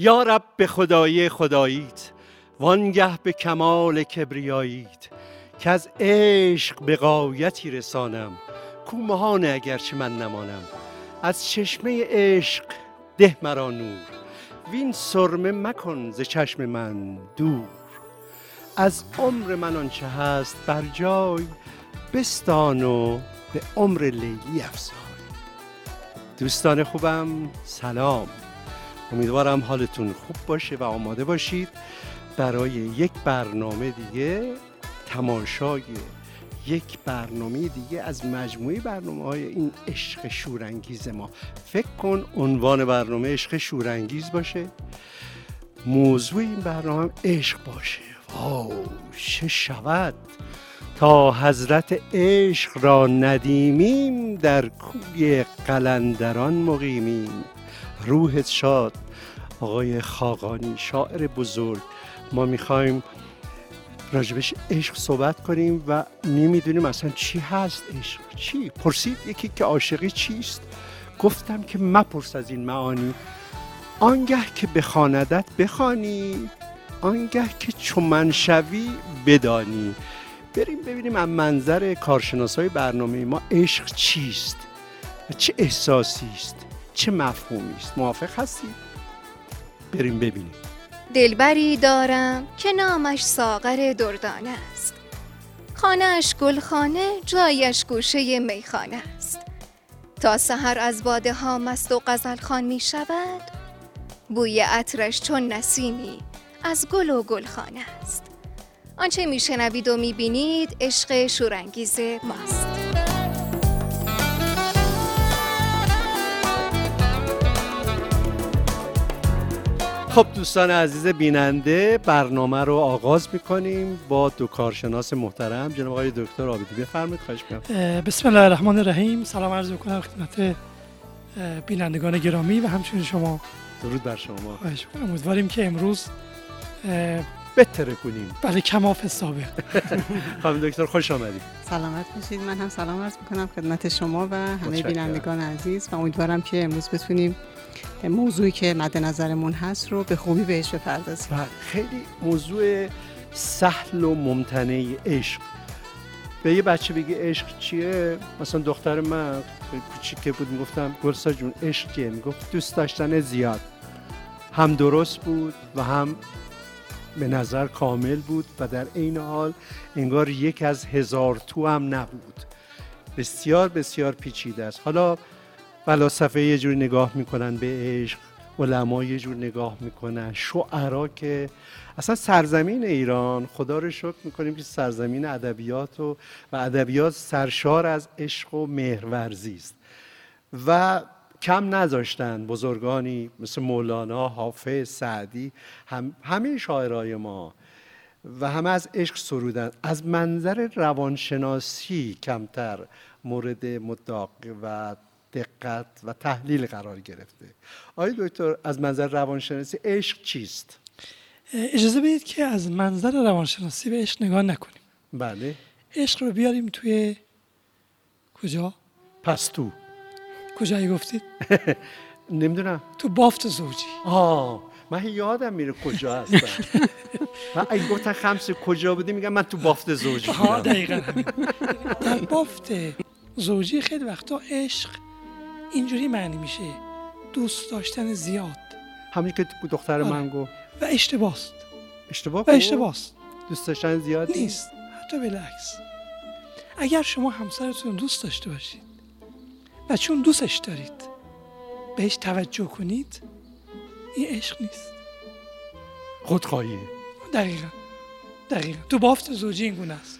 یا رب به خدایی خداییت وانگه به کمال کبریاییت که از عشق به قایتی رسانم. کومهانه اگرچه من نمانم. از چشمه عشق ده مرا نور. وین سرمه مکن ز چشم من دور. از عمر من آنچه هست بر جای بستان و به عمر لیلی افزای. دوستان خوبم سلام. امیدوارم حالتون خوب باشه و آماده باشید. برای یک برنامه دیگه تماشای یک برنامه دیگه از مجموعه برنامه های این عشق شورانگیز ما. فکر کن عنوان برنامه عشق شورانگیز باشه. موضوع این برنامه هم عشق باشه. واو چه شود؟ تا حضرت عشق را ندیمیم در کوی قلندران مقیمیم. روحت شاد. آقای خاقانی شاعر بزرگ. ما می‌خوایم راجبش عشق صحبت کنیم و نمی‌دونیم اصلا چی هست عشق. چی؟ پرسید یکی که عاشقی چیست؟ گفتم که مپرس از این معانی. آنگه که بخواندت بخوانی آنگه که چون من شوی بدانی. بریم ببینیم از منظر کارشناسای برنامه ما عشق چیست؟ و چه احساسی است؟ چه مفهومی است؟ موافق هستی؟ بریم ببینیم. دلبری دارم که نامش ساغر دردانه است. خانهش گلخانه جایش گوشه میخانه است. تا سحر از باده ها مست و غزل خان می شود بوی عطرش چون نسیمی از گل و گلخانه است. آنچه میشنوید و می‌بینید عشق شورانگیز ماست. خب دوستان عزیز بیننده برنامه رو آغاز می‌کنیم با دو کارشناس محترم. جناب آقای دکتر آبدی بفرمایید خواهش می‌کنم. بسم الله الرحمن الرحیم. سلام عرض می‌کنم خدمت بینندگان گرامی و همچنین شما. درود بر شما. خواهش می‌کنم. امیدواریم که امروز بتره کنیم. برای کماف سابق خانم دکتر خوش آمدید. سلامت باشید من هم سلام عرض می‌کنم خدمت شما و همه. بینندگان عزیز و امیدوارم که امروز بتونیم موضوعی که مد نظرمون هست رو به خوبی بهش بپردازیم. خیلی موضوع سهل و ممتنع عشق. به یه بچه بگی عشق چیه؟ مثلا دختر من خیلی کوچیکه بود می‌گفتم گلسا جون عشق چیه؟ می‌گفت دوست داشتن زیاد. هم درست بود و هم به نظر کامل بود و در عین حال انگار یک از هزار تو هم نبود. بسیار بسیار پیچیده است. حالا فلاسفه یه جوری نگاه می‌کنن به عشق علما یه جور نگاه می‌کنن. شعرا که اصلا سرزمین ایران خدا رو شکر می‌کنیم که سرزمین ادبیات و و ادبیات سرشار از عشق و مهرورزی است. و کم نذاشتن بزرگانی مثل مولانا حافظ سعدی هم همه شاعرای ما و همه از عشق سرودن. از منظر روانشناسی کمتر مورد مداق و دقت و تحلیل قرار گرفته. آقای دکتر از منظر روانشناسی عشق چیست؟ اجازه بدید که از منظر روانشناسی به عشق نگاه نکنیم. بله. عشق رو بیاریم توی کجا؟ پس تو کجایی گفتید؟ نمی‌دونم. تو بافت زوجی. آه من یادم میره کجا هستم. من اگه گفتن خمس کجا بودی میگم من تو بافت زوجی ها دقیقا. در بافت زوجی خیلی وقتا عشق اینجوری معنی میشه دوست داشتن زیاد. همین که دختر آره. من گفت. و اشتباست. اشتباه و؟ اشتباست. دوست داشتن زیاد نیست؟ حتی بالعکس اگر شما همسرتون دوست داشته باشید و چون دوستش دارید بهش توجه کنید این عشق نیست. خودخواهیه دقیقا. دقیقا. تو بافت زوجی این گونه است.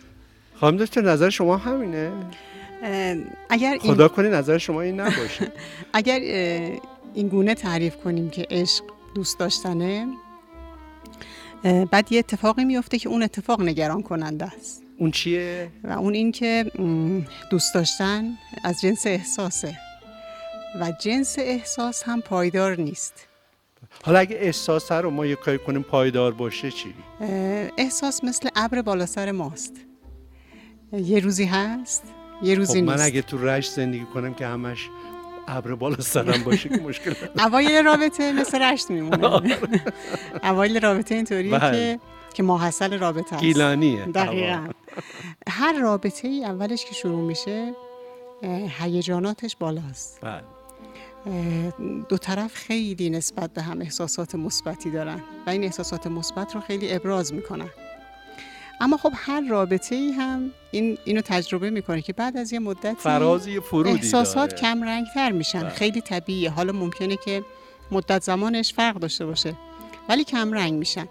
خانم دکتر نظر شما همینه؟ اگر این, خدا کنی نظر شما این نباشه. اگر این گونه تعریف کنیم که عشق دوست داشتنه بعد یه اتفاقی میفته که اون اتفاق نگران کننده است. اون چیه؟ و اون این که دوست داشتن از جنس احساسه. و جنس احساس هم پایدار نیست. حالا اگه احساس رو ما یه کاری کنیم پایدار باشه چی؟ احساس مثل ابر بالا سر ماست. یه روزی هست یه خب روزی من نیست. اگه تو رشت زندگی کنم که همش ابر بالا سرم باشه که مشکل اوایل رابطه مثل رشت میمونه. اوایل رابطه اینطوریه بله. که که ماحصل رابطه است. گیلانیه. دقیقا. هر رابطه ای اولش که شروع میشه هیجاناتش بالاست. بله. دو طرف خیلی نسبت به هم احساسات مثبتی دارن و این احساسات مثبت رو خیلی ابراز می‌کنن. اما خب هر رابطه ای هم این اینو تجربه می‌کنه که بعد از یه مدتی فراز یه فرودی احساسات داره. کم رنگ تر میشن. بله. خیلی طبیعیه. حالا ممکنه که مدت زمانش فرق داشته باشه ولی کم رنگ میشن.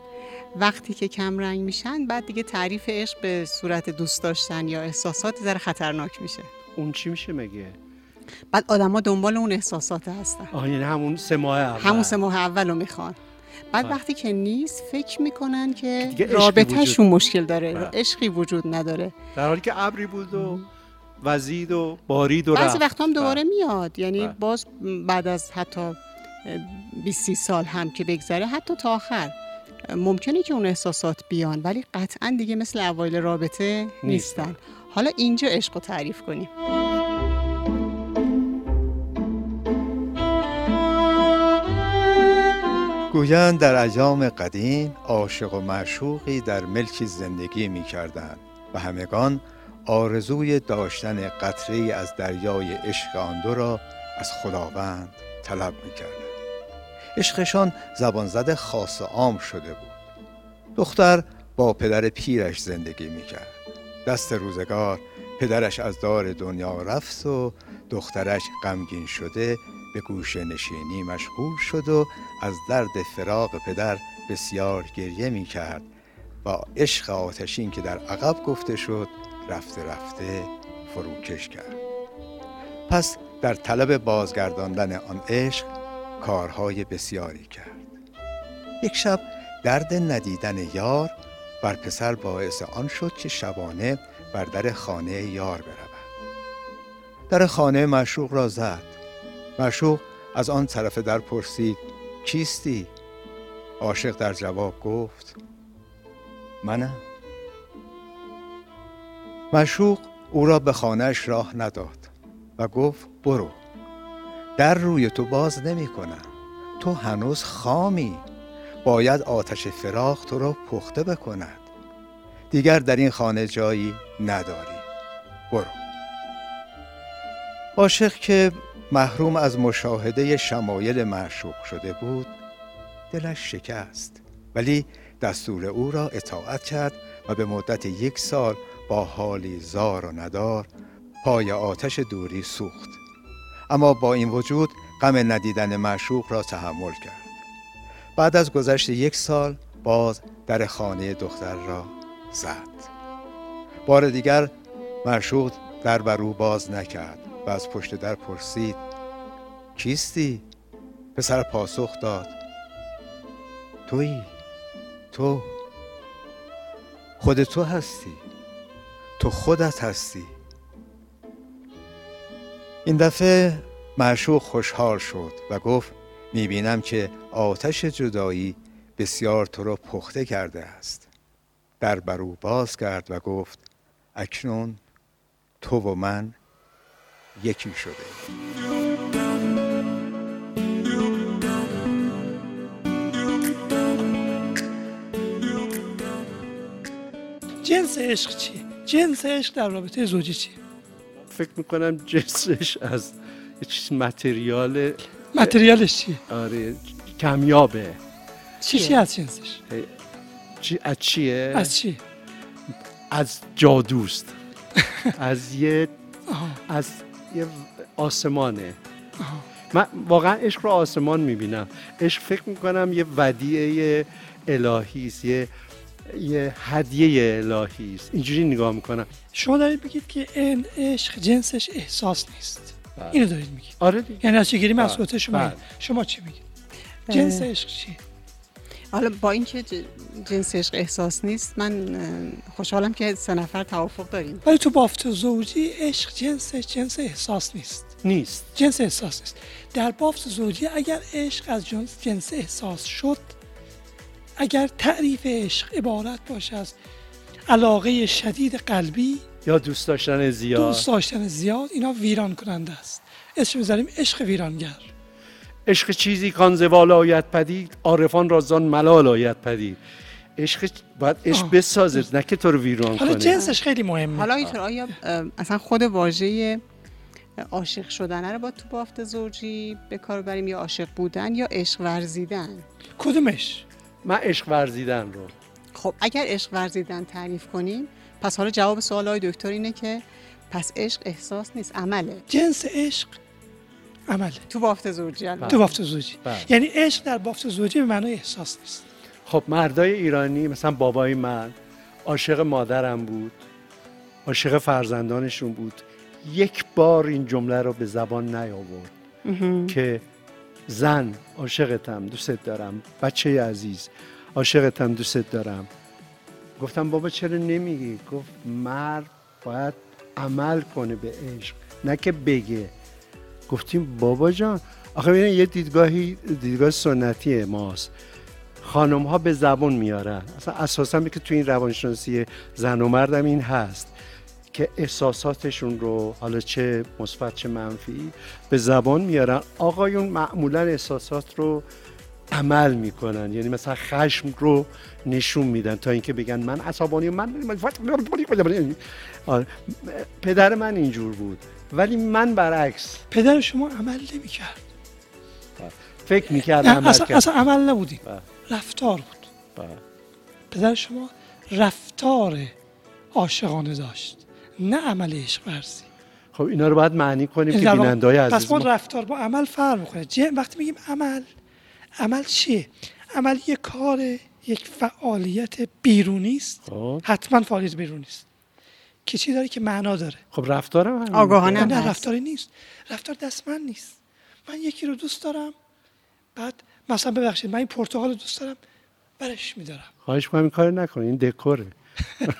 وقتی که کم رنگ میشن بعد دیگه تعریف عشق به صورت دوست داشتن یا احساسات ذره خطرناک میشه. اون چی میشه مگه؟ بعد آدما دنبال اون احساسات هستن. آه یعنی همون سه ماه اول. همون سه ماه اول رو می‌خوان. بعد بله. وقتی که نیست فکر می‌کنن که رابطهشون وجود- مشکل داره بله. عشقی وجود نداره در حالی که ابری بود و وزید و بارید و بعضی رفت وقتا هم دوباره بله. میاد یعنی بله. باز بعد از حتی 20 سال هم که بگذره حتی تا آخر ممکنه که اون احساسات بیان ولی قطعا دیگه مثل اوایل رابطه نیستن حالا اینجا عشق رو تعریف کنیم گویند در ایام قدیم عاشق و معشوقی در ملکی زندگی می کردند و همگان آرزوی داشتن قطره از دریای عشق آن دو را از خداوند طلب می کردند. عشقشان زبان زده خاص عام شده بود. دختر با پدر پیرش زندگی می کرد. دست روزگار پدرش از دار دنیا رفت و دخترش غمگین شده به گوشه نشینی مشغول شد و از درد فراق پدر بسیار گریه می کرد. و عشق آتشین که در عقب گفته شد رفته رفته فروکش کرد. پس در طلب بازگرداندن آن عشق کارهای بسیاری کرد. یک شب درد ندیدن یار بر پسر باعث آن شد که شبانه بر در خانه یار برود. در خانه مشوق را زد. مشوق از آن طرف در پرسید کیستی؟ عاشق در جواب گفت منم مشوق او را به خانهش راه نداد و گفت برو در روی تو باز نمی کنم تو هنوز خامی باید آتش فراق تو را پخته بکند دیگر در این خانه جایی نداری برو عاشق که محروم از مشاهده شمایل معشوق شده بود دلش شکست. ولی دستور او را اطاعت کرد و به مدت یک سال با حالی زار و ندار پای آتش دوری سوخت. اما با این وجود غم ندیدن معشوق را تحمل کرد. بعد از گذشت یک سال باز در خانه دختر را زد. بار دیگر معشوق در بر باز نکرد. و از پشت در پرسید کیستی؟ پسر پاسخ داد تویی تو خود تو هستی تو خودت هستی این دفعه معشوق خوشحال شد و گفت می‌بینم که آتش جدایی بسیار تو را پخته کرده است در بر او باز کرد و گفت اکنون تو و من یکی شده. جنس عشق چیه جنس عشق در رابطه زوجی چیه فکر می‌کنم جنسش از یه چیز متریال متریالش چیه؟ آره کمیابه. چی چی از جنسش؟ چی از چیه؟ از چی؟ از جادوست. از یه از یه آسمانه. من واقعا عشق رو آسمان می‌بینم. عشق فکر می‌کنم یه ودیعه الهی است یه یه هدیه الهی است. اینجوری نگاه می‌کنم. شما دارید بگید که این عشق جنسش احساس نیست. بله. اینو دارید میگید. آره دیگه. یعنی از چگیری بله. مسئولیت شما بله. شما چی میگید؟ جنس. عشق چیه؟ حالا با اینکه جنس عشق احساس نیست من خوشحالم که سه نفر توافق داریم. ولی تو بافت زوجی عشق جنسش جنس احساس نیست. نیست. جنس احساس نیست. در بافت زوجی اگر عشق از جنس جنس احساس شد اگر تعریف عشق عبارت باشه از علاقه شدید قلبی یا دوست داشتن زیاد. دوست داشتن زیاد اینا ویران کننده است. اسم می‌ذاریم عشق ویرانگر. عشق چیزی کان زوال آید پدید عارفان را زان ملال آید پدید. عشق باید عشق آه. بسازه نه که تو رو ویران حالا کنه. جنسش خیلی مهمه. حالا اینطور آیا اصلا خود واژه عاشق شدن رو با تو بافت زوجی به کار بریم؟ یا عاشق بودن یا عشق ورزیدن؟ کدومش؟ من عشق ورزیدن رو. خب اگر عشق ورزیدن تعریف کنیم پس حالا جواب سوال های دکتر اینه که پس عشق احساس نیست عمله. جنس عشق عمله تو بافت زوجی. تو بافت زوجی. بله. یعنی عشق در بافت زوجی به معنای احساس نیست. خب مردای ایرانی مثلا بابای من عاشق مادرم بود عاشق فرزندانشون بود یک بار این جمله رو به زبان نیاورد که زن عاشقتم دوست دارم بچه عزیز عاشقتم دوست دارم. گفتم بابا چرا نمیگی؟ گفت مرد باید عمل کنه به عشق نه که بگه. گفتیم بابا جان آخه ببین یه دیدگاهی دیدگاه سنتی ماست خانم ها به زبون میارن اصلا اساسا که تو این روانشناسی زن و مردم این هست که احساساتشون رو حالا چه مثبت چه منفی به زبان میارن آقایون معمولا احساسات رو عمل می‌کنن یعنی مثلا خشم رو نشون میدن تا اینکه بگن من عصبانی من آره. پدر من اینجور بود ولی من برعکس. پدر شما عمل نمی‌کرد. فکر می‌کردم نه عمل اصلا, کرد. اصلا عمل نبودیم. بله. رفتار بود. بله. پدر شما رفتار عاشقانه داشت نه عمل عشق ورزی خب اینا رو باید معنی کنیم که بیننده های پس عزیز ما ما. رفتار با عمل فرق می‌کنه. جه- وقتی میگیم عمل عمل چیه؟ عمل یک کار یک فعالیت بیرونی است. خب. حتما فعالیت بیرونی است. که چی داره که معنا داره. خب رفتارم. آگاهانه نه. رفتاری نیست. رفتار دستمند نیست. من یکی رو دوست دارم بعد مثلا ببخشید من این پرتقال رو دوست دارم برش میدارم. خواهش کنم این کار نکن این دکوره.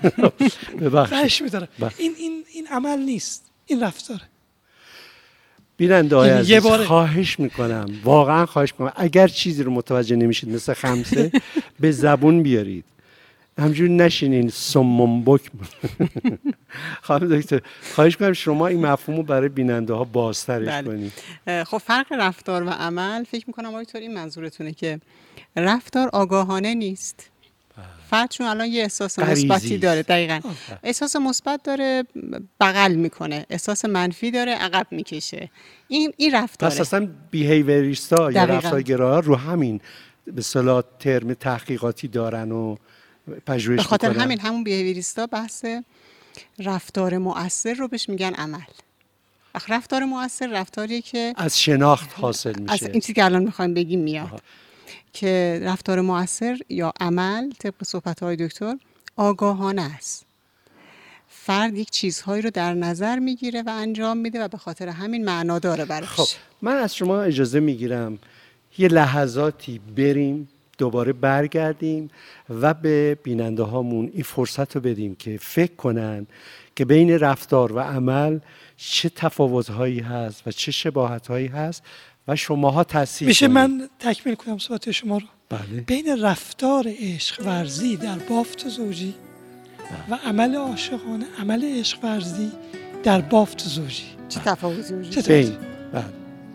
ببخشید. برش میدارم. بله. این این این عمل نیست. این رفتاره. بیننده های یعنی یه عزیز باره- خواهش می‌کنم واقعا خواهش می‌کنم. اگر چیزی رو متوجه نمیشید مثل خمسه به زبون بیارید. همجور نشینین سمم بکم خانم دکتر خواهش کنم شما این مفهوم رو برای بیننده ها بازترش بله. کنید. خب فرق رفتار و عمل فکر می‌کنم آقای این منظورتونه که رفتار آگاهانه نیست. فرد چون الان یه احساس مثبتی. داره دقیقا. احساس مثبت داره بغل می‌کنه. احساس منفی داره عقب می‌کشه. این این رفتاره. پس اصلا بیهیوریستا یا. رفتارگراها رو همین به صلاح ترم تحقیقاتی دارن و پژوهش به خاطر می‌کنن. همین همون بیهیویریستا بحث رفتار مؤثر رو بهش میگن عمل. رفتار مؤثر رفتاریه که از شناخت حاصل از میشه. این چیزی که الان می‌خوایم بگیم میاد. آها. که رفتار مؤثر یا عمل طبق صحبت های دکتر آگاهانه است. فرد یک چیزهایی رو در نظر می‌گیره و انجام میده و به خاطر همین معنا داره براش. خب من از شما اجازه می‌گیرم یه لحظاتی بریم دوباره برگردیم و به بیننده هامون این فرصت رو بدیم که فکر کنن که بین رفتار و عمل چه تفاوت هایی هست و چه شباهت هایی هست و شماها تصحیح میشه. من تکمیل کنم صحبت شما رو بله بین رفتار عشق ورزی در بافت زوجی و عمل عاشقانه عمل عشق ورزی در بافت زوجی چه تفاوتی وجود چه داره؟ بین بله.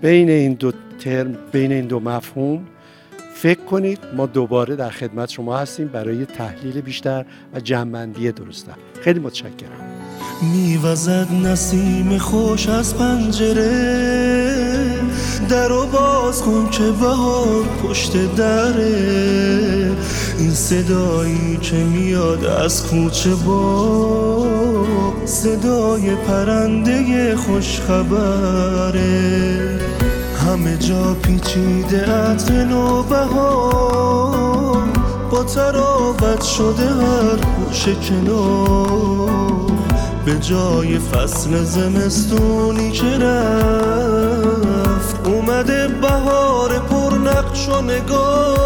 بین این دو ترم بین این دو مفهوم فکر کنید ما دوباره در خدمت شما هستیم برای تحلیل بیشتر و جمعبندی درستتر خیلی متشکرم. میوزد نسیم خوش از پنجره. در و باز کن که بهار پشت دره. این صدایی که میاد از کوچه با صدای پرنده خوش خبره همه جا پیچیده عطر نوبهار. با تراوت شده هر گوشه کنار. به جای فصل زمستونی که رفت اومده بهار پر نقش و نگار.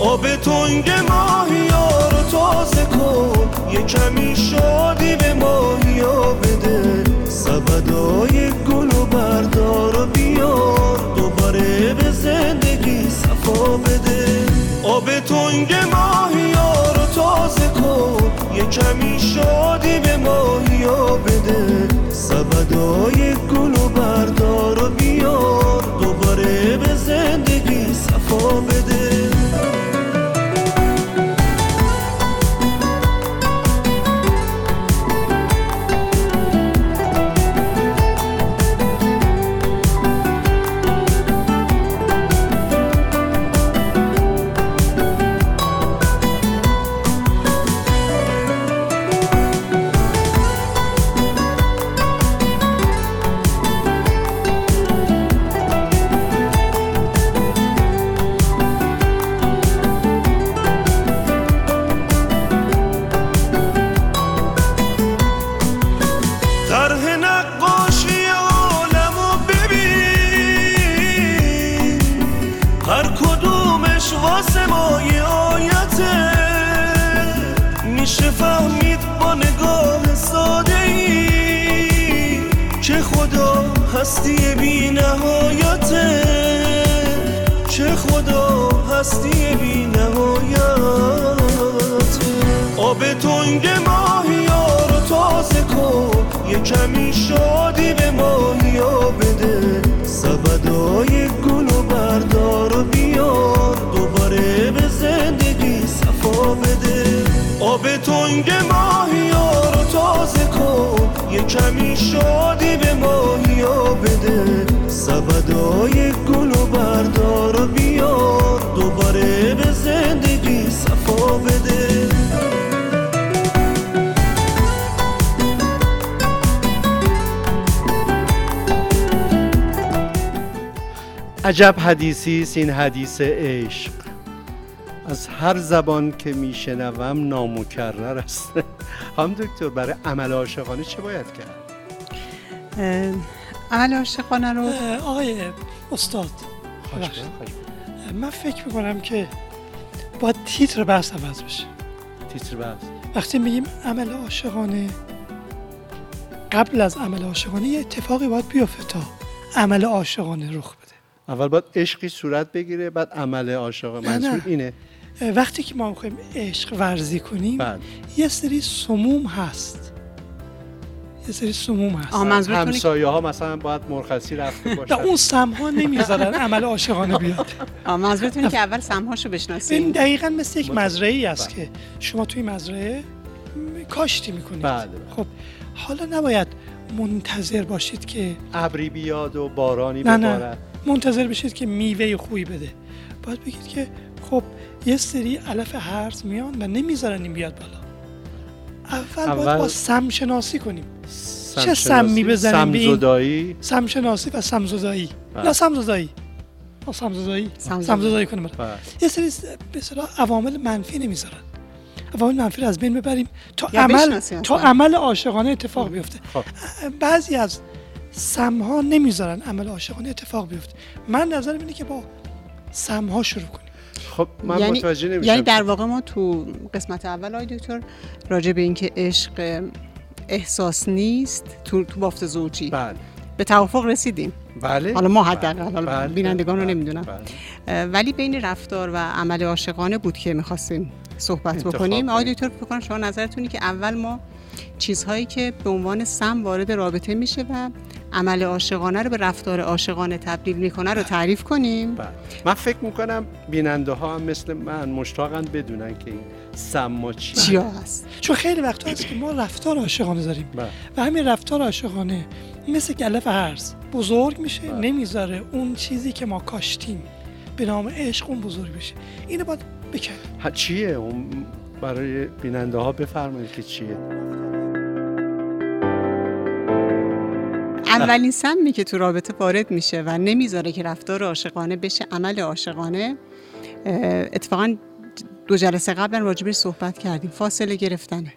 آب تنگ ماهیا رو تازه کن یه کمی شادی به ماهیا بده. سبدای گل رو بیار دوباره به زندگی صفا بده. آب تنگ ماهی ها رو تازه کن یه کمی شادی به ماهی ها بده. سبدای گل و بردار رو بیار دوباره به زندگی صفا بده. عجب حدیثی است این حدیث عشق. از هر زبان که میشنوم نامکرر است. هم دکتر برای عمل عاشقانه چه باید کرد؟ عمل عاشقانه رو آقای استاد خواهش من فکر می‌کنم که با تیتر بحث عوض بشه. تیتر بحث. وقتی میگیم عمل عاشقانه قبل از عمل عاشقانه یه اتفاقی باید بیفته تا عمل عاشقانه رخ بده. اول باید عشقی صورت بگیره بعد عمل عاشق منظور نه. اینه وقتی که ما می‌خوایم عشق ورزی کنیم بعد یه سری سموم هست یه سری سموم هست همسایه ها مثلا باید مرخصی رفته باشن اون سم ها نمی‌ذارن عمل عاشقانه بیاد منظورتونه که اول سمهاشو این بشناسیم دقیقا مثل یک متوجه. مزرعه ای است بله. که شما توی مزرعه کاشتی می‌کنید بله. خب حالا نباید منتظر باشید که ابری بیاد و بارانی. ببارد منتظر بشید که میوه خوبی بده باید بگید که خب یه سری علف هرز میان و نمی‌ذارن این بیاد بالا اول, باید اول- با سم شناسی کنیم سم چه سمی بزنیم به این؟ سم شناسی و سمزدایی بله. نه سمزدایی سمزدایی. سمزدایی کنیم بله. یه سری به اصطلاح عوامل منفی نمی‌ذارن عوامل منفی رو از بین ببریم تا عمل تا. عمل عاشقانه اتفاق بیفته خب. بعضی از سم ها نمی‌ذارن عمل عاشقانه اتفاق بیفته من نظرم اینه که با سم ها شروع کنیم خب من یعنی- متوجه نمیشم یعنی در واقع ما تو قسمت اول آقای دکتر راجع به اینکه عشق احساس نیست تو تو بافت زوجی بله به توافق رسیدیم بله حالا ما بله. حداقل حالا بله. بینندگان رو بله. نمی‌دونم بله. ولی بین رفتار و عمل عاشقانه بود که می‌خواستیم صحبت بکنیم آقای کنیم. دکتر فکر کنم شما نظرتونی که اول ما چیزهایی که به عنوان سم وارد رابطه میشه و عمل عاشقانه رو به رفتار عاشقانه تبدیل می‌کنه رو تعریف کنیم. بله. من فکر می‌کنم بیننده ها هم مثل من مشتاقن بدونن که این سما چی چیا هست. چون خیلی وقت هست که ما رفتار عاشقانه داریم. بله. و همین رفتار عاشقانه مثل گلف هرز بزرگ میشه بله. نمی‌ذاره اون چیزی که ما کاشتیم به نام عشق اون بزرگ بشه. اینو باید بکنیم ها، چیه؟ اون برای بیننده ها بفرمایید که چیه. اولین سمی که تو رابطه وارد میشه و نمی‌ذاره که رفتار عاشقانه بشه عمل عاشقانه اتفاقا دو جلسه قبل راجبش صحبت کردیم. فاصله گرفتنه.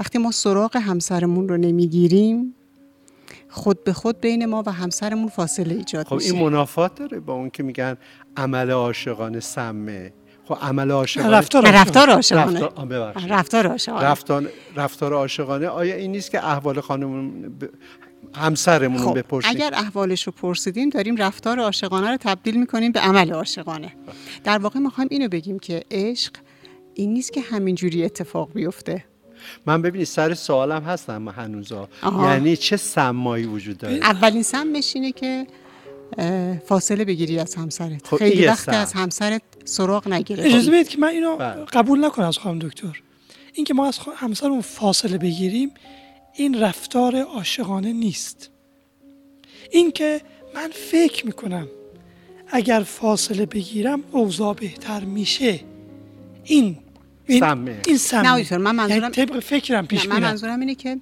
وقتی ما سراغ همسرمون رو نمی‌گیریم خود به خود بین ما و همسرمون فاصله ایجاد خب میشه. این منافات داره با اون که میگن عمل عاشقانه سمه. خب عمل عاشقانه رفتار نه، عاشقانه. رفتار عاشقانه رفتار. رفتار عاشقانه. رفتار رفتار عاشقانه. آیا این نیست که احوال خانمون ب... همسرمون رو خب بپرسیم اگر احوالش رو پرسیدیم داریم رفتار عاشقانه رو تبدیل می‌کنیم به عمل عاشقانه. در واقع می‌خوایم اینو بگیم که عشق این نیست که همینجوری اتفاق بیفته. من ببینید سر سوالم هستم هنوزا. آها. یعنی چه سمایی وجود داره؟ اولین سمش اینه که فاصله بگیری از همسرت. خب، خیلی وقت. از همسرت سراغ نگیره. اجازه بدید که من اینو بله. قبول نکنم از خانم دکتر. اینکه ما از همسرمون فاصله بگیریم این رفتار عاشقانه نیست. اینکه من فکر می‌کنم اگر فاصله بگیرم اوضاع بهتر میشه. این این سمه. این سمه. نه من منظورم- یعنی طبق فکرم پیش من منظورم اینه که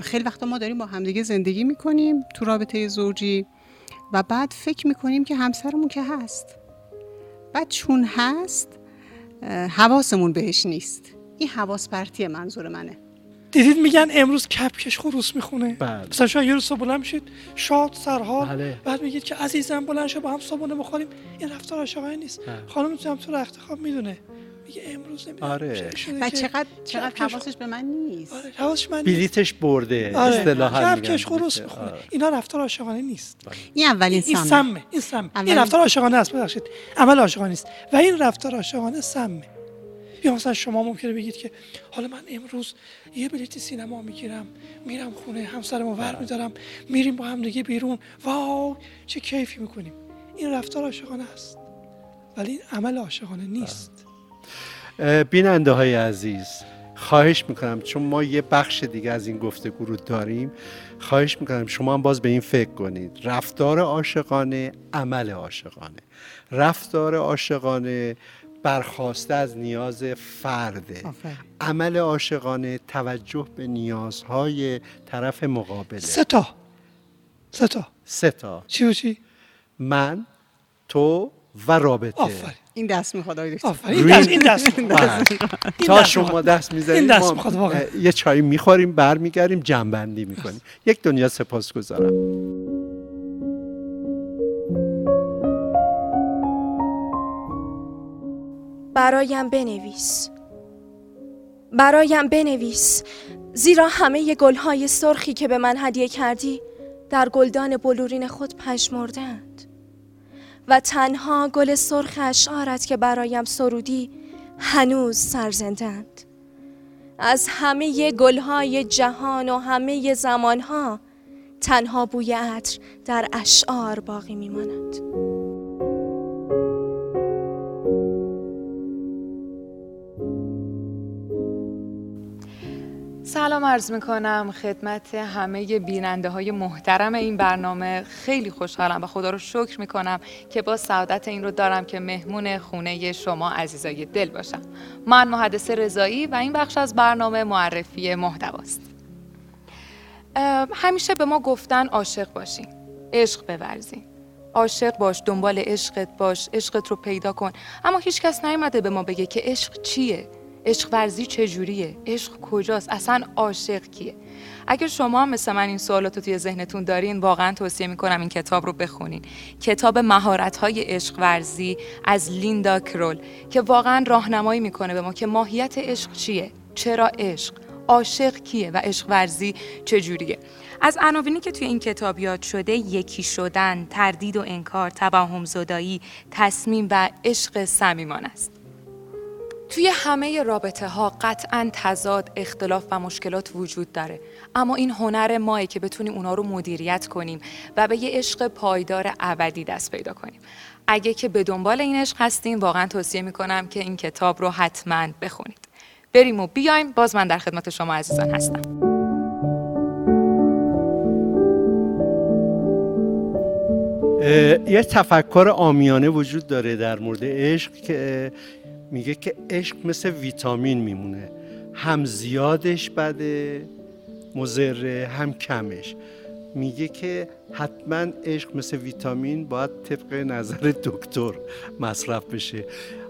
خیلی وقتا ما داریم با همدیگه زندگی می‌کنیم تو رابطه زوجی و بعد فکر می‌کنیم که همسرمون که هست. بعد چون هست حواسمون بهش نیست. این حواس پرتی منظور منه. دیدید میگن امروز کپکش خروس می‌خونه. بله. مثلا شما یه روز صبح بلند میشید شاد سرحال. بله. بعد میگید که عزیزم بلند شو با هم صبحونه بخوریم. این رفتار عاشقانه نیست. بله. خانم تو هم تو رخت خواب می‌دونه. میگه امروز نمی‌دونم آره. و چقدر چقدر حواسش به من نیست. آره حواسش من نیست. بلیتش برده. آره. اصطلاحا کپکش خروس بلیت. می‌خونه. آره. اینا رفتار عاشقانه نیست. این اولین این سمه سمه این سمه. این رفتار عاشقانه است ببخشید. عمل عاشقانه نیست. و این رفتار عاشقانه سمه. یا مثلا شما ممکنه بگید که حالا من امروز یه بلیت سینما می‌گیرم میرم خونه همسرمو ور میدارم میریم با هم دیگه بیرون. واو چه کیفی می‌کنیم. این رفتار عاشقانه است. ولی این عمل عاشقانه نیست. بیننده های عزیز خواهش می‌کنم چون ما یه بخش دیگه از این گفتگو رو داریم خواهش می‌کنم شما هم باز به این فکر کنید. رفتار عاشقانه عمل عاشقانه. رفتار عاشقانه برخواسته از نیاز فرده آفرین. عمل عاشقانه توجه به نیازهای طرف مقابله. سه تا. سه تا. سه تا. چی و چی؟ من تو و رابطه. آفرین. این دست می‌خواد آقای دکتر. این دست این دست می‌خواد. این تا دست شما. دست می‌زنید این دست ما می‌خواد واقعا. یه چای می‌خوریم برمیگردیم جنبندی می‌کنیم. یک دنیا سپاس گذارم برایم بنویس. برایم بنویس. زیرا همه گلهای سرخی که به من هدیه کردی در گلدان بلورین خود پژمردند و تنها گل سرخ اشعارت که برایم سرودی هنوز سرزندند. از همه گلهای جهان و همه زمانها تنها بوی عطر در اشعار باقی میماند. سلام عرض می کنم خدمت همه بیننده های محترم این برنامه. خیلی خوشحالم و خدا رو شکر می کنم که با سعادت این رو دارم که مهمون خونه شما عزیزای دل باشم. من محدث رضایی و این بخش از برنامه معرفی محتواست. همیشه به ما گفتن عاشق باشین عشق بورزین عاشق باش دنبال عشقت باش عشقت رو پیدا کن. اما هیچکس نیومده به ما بگه که عشق چیه؟ عشق ورزی چجوریه عشق کجاست؟ اصلا عاشق کیه؟ اگر شما هم مثل من این سوالات رو توی ذهنتون دارین واقعا توصیه می‌کنم این کتاب رو بخونین. کتاب مهارت های عشق ورزی از لیندا کرول که واقعا راهنمایی می‌کنه به ما که ماهیت عشق چیه؟ چرا عشق؟ عاشق کیه و عشق ورزی چجوریه از عناوینی که توی این کتاب یاد شده یکی شدن تردید و انکار توهم زدایی تصمیم و عشق صمیمانه است. توی همه رابطه ها قطعا تضاد، اختلاف و مشکلات وجود داره. اما این هنر ماه که بتونیم اونا رو مدیریت کنیم و به یه عشق پایدار ابدی دست پیدا کنیم. اگه که به دنبال این عشق هستین واقعا توصیه می‌کنم که این کتاب رو حتما بخونید. بریم و بیایم. باز من در خدمت شما عزیزان هستم. یه تفکر آمیانه وجود داره در مورد عشق که میگه که عشق مثل ویتامین میمونه. هم زیادش بده مضره هم کمش. میگه که حتما عشق مثل ویتامین باید طبق نظر دکتر مصرف بشه.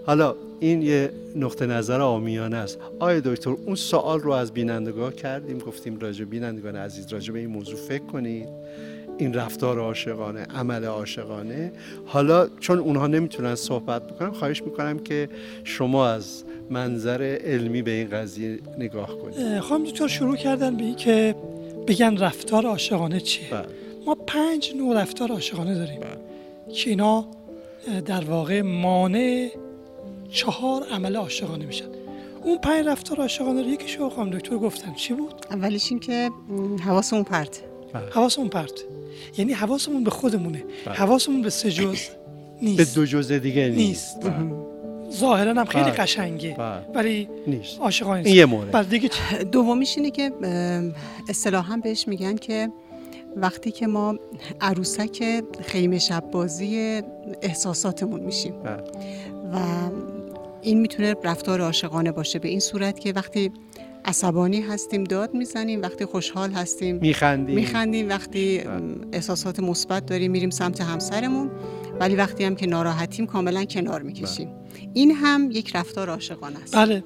حالا این یه نقطه نظر آمیانه است. آیا دکتر اون سوال رو از بینندگاه کردیم؟ گفتیم راجع بینندگان عزیز راجع به این موضوع فکر کنید. این رفتار عاشقانه عمل عاشقانه. حالا چون اونها نمی‌تونن صحبت بکنن خواهش می‌کنم که شما از منظر علمی به این قضیه نگاه کنید. خانم دکتر شروع کردن به این که بگن رفتار عاشقانه چیه؟ بله. ما پنج نوع رفتار عاشقانه داریم. که اینا در واقع مانع چهار عمل عاشقانه میشن. اون پنج رفتار عاشقانه رو یکی شو خانم دکتر گفتن. چی بود؟ اولیش این که م، حواسمون پرت. حواسمون پرت. یعنی حواسمون به خودمونه. بله. حواسمون به سه جز به نیست. دو جزء دیگه نیست. نیست. ظاهرا هم خیلی بله. قشنگه. بله. ولی نیست. عاشقانه این نیست یه مورد بعد دیگه؟ دومیش اینه که اصطلاحا بهش میگن که وقتی که ما عروسک خیمه شب بازی احساساتمون میشیم. بله. و این می‌تونه رفتار عاشقانه باشه. به این صورت که وقتی عصبانی هستیم داد می‌زنیم وقتی خوشحال هستیم. میخندی میخندیم وقتی بله. احساسات مثبت داریم میریم سمت همسرمون ولی وقتی هم که ناراحتیم کاملا کنار می‌کشیم. این هم یک رفتار عاشقانه است. بله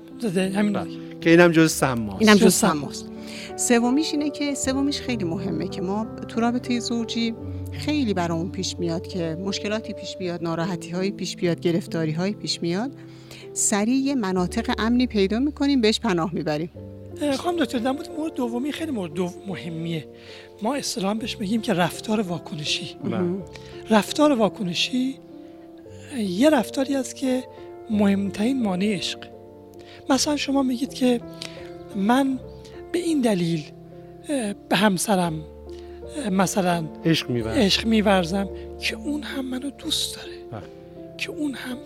همین بله. که اینم جز سماست اینم جز جز سماست سومیش اینه که سومیش خیلی مهمه که ما تو رابطه زوجی خیلی برامون پیش میاد که مشکلاتی پیش بیاد ناراحتی هایی پیش بیاد گرفتاری هایی پیش میاد. سریع یه مناطق امنی پیدا می‌کنیم بهش پناه می‌بریم. خانم دکتر در مورد مورد دومی خیلی مورد دو مهمیه. ما اصطلاحا بهش میگیم که رفتار واکنشی. بله. رفتار واکنشی یه رفتاری است که مهمترین مانع عشق. مثلا شما میگید که من به این دلیل به همسرم مثلا عشق میورزم که اون هم منو دوست داره. بله. که اون هم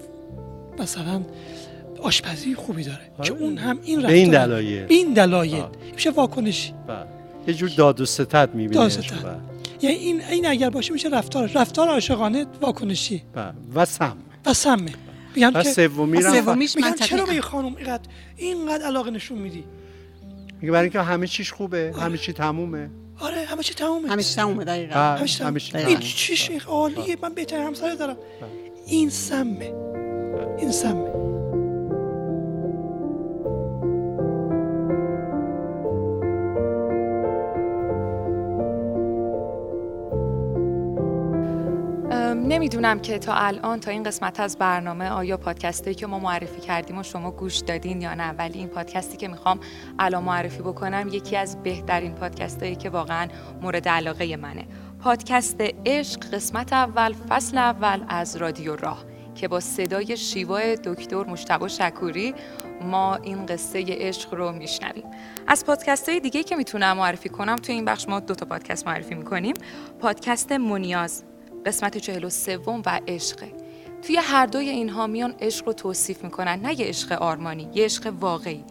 مثلا آشپزی خوبی داره آره. که اون هم این به این رفتار- دلایل. به این دلایل. میشه واکنشی بله. یه جور داد و ستد می‌بینه داد و ستد. یعنی این این اگر باشه میشه رفتار رفتار عاشقانه واکنشی. و سم. و سمه. میگن و که سومی رو سومیش چرا به این خانم اینقدر اینقدر علاقه نشون میدی؟ میگه برای اینکه همه چیش خوبه همه چی تمومه. آره همه چی تمومه. همیشه تمومه دقیقا. بله، همه چی تمومه. همه چی این. چیش عالیه من بهترین همسر دارم. این سمه. این نمی‌دونم که تا الان تا این قسمت از برنامه آیا پادکستی که ما معرفی کردیم و شما گوش دادین یا نه ولی این پادکستی که می‌خوام الان معرفی بکنم یکی از بهترین پادکستایی که واقعا مورد علاقه منه. پادکست عشق قسمت اول فصل اول از رادیو راه. که با صدای شیوا دکتر مشتبه شکوری ما این قصه عشق رو میشنویم. از پادکست های دیگه که می‌تونم معرفی کنم توی این بخش ما دو تا پادکست معرفی می‌کنیم. پادکست منیاز قسمت 43 و عشقه. توی هر دوی اینها میان عشق رو توصیف می‌کنن. نه یه عشق آرمانی یه عشق واقعی.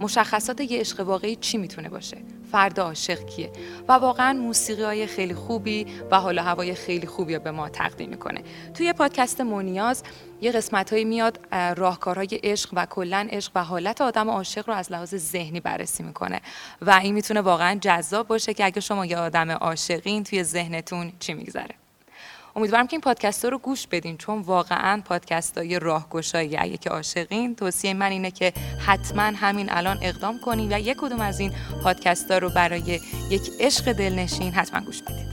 مشخصات یه عشق واقعی چی می‌تونه باشه؟ فرد عاشق کیه؟ و واقعا موسیقی های خیلی خوبی و حال و هوای خیلی خوبی رو به ما تقدیم می‌کنه. توی پادکست مونیاز یه قسمت هایی میاد اه، راهکارهای عشق و کلا عشق و حالت آدم عاشق رو از لحاظ ذهنی بررسی می‌کنه. و این می‌تونه واقعا جذاب باشه که اگه شما یه آدم عاشقین توی ذهنتون چی میگذره. امیدوارم که این پادکست رو گوش بدین چون واقعا پادکست های راهگشایی اگه که عاشقین توصیه من اینه که حتما همین الان اقدام کنین و یک کدوم از این پادکست ها رو برای یک عشق دلنشین حتما گوش بدید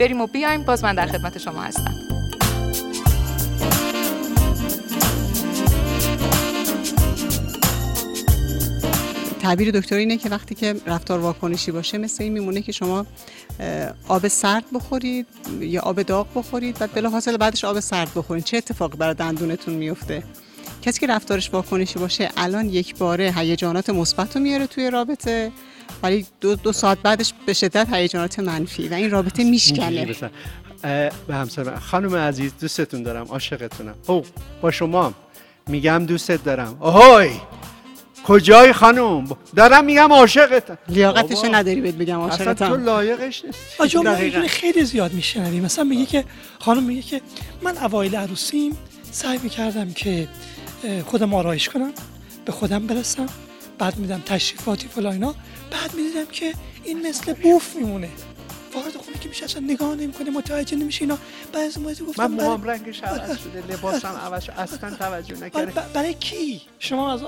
بریم و بیایم باز من در خدمت شما هستم. تعبیر دکتر اینه که وقتی که رفتار واکنشی باشه مثل این میمونه که شما آب سرد بخورید یا آب داغ بخورید بعد بلافاصله بعدش آب سرد بخورید. چه اتفاقی برای دندونتون میفته؟ کسی که رفتارش واکنشی باشه الان یک باره هیجانات مثبت رو میاره توی رابطه ولی دو, دو ساعت بعدش به شدت هیجانات منفی و این رابطه میشکنه. به همسر. خانم عزیز دوستتون دارم عاشقتونم. او با شما. میگم دوستت دارم. اوهای کجای خانم؟ دارم میگم عاشقتم لیاقتش. نداری بهت بگم اصلا تو عاشقتم لایقش نیست آجا ما خیلی زیاد میشنویم. مثلا میگه که خانم میگه که من اوایل عروسیم سعی می‌کردم که خودم آرایش کنم به خودم برسم. بعد میدم تشریفاتی فلا اینا. بعد می‌دیدم که این مثل بوف میمونه. وارد خونه که میشه اصلا نگاه نمی‌کنه متوجه نمیشه اینا. بعد از موقعی من گفتم برای, موام رنگش عوض شده لباسم عوض شده اصلا توجه برای, نکرده برای کی؟ شما از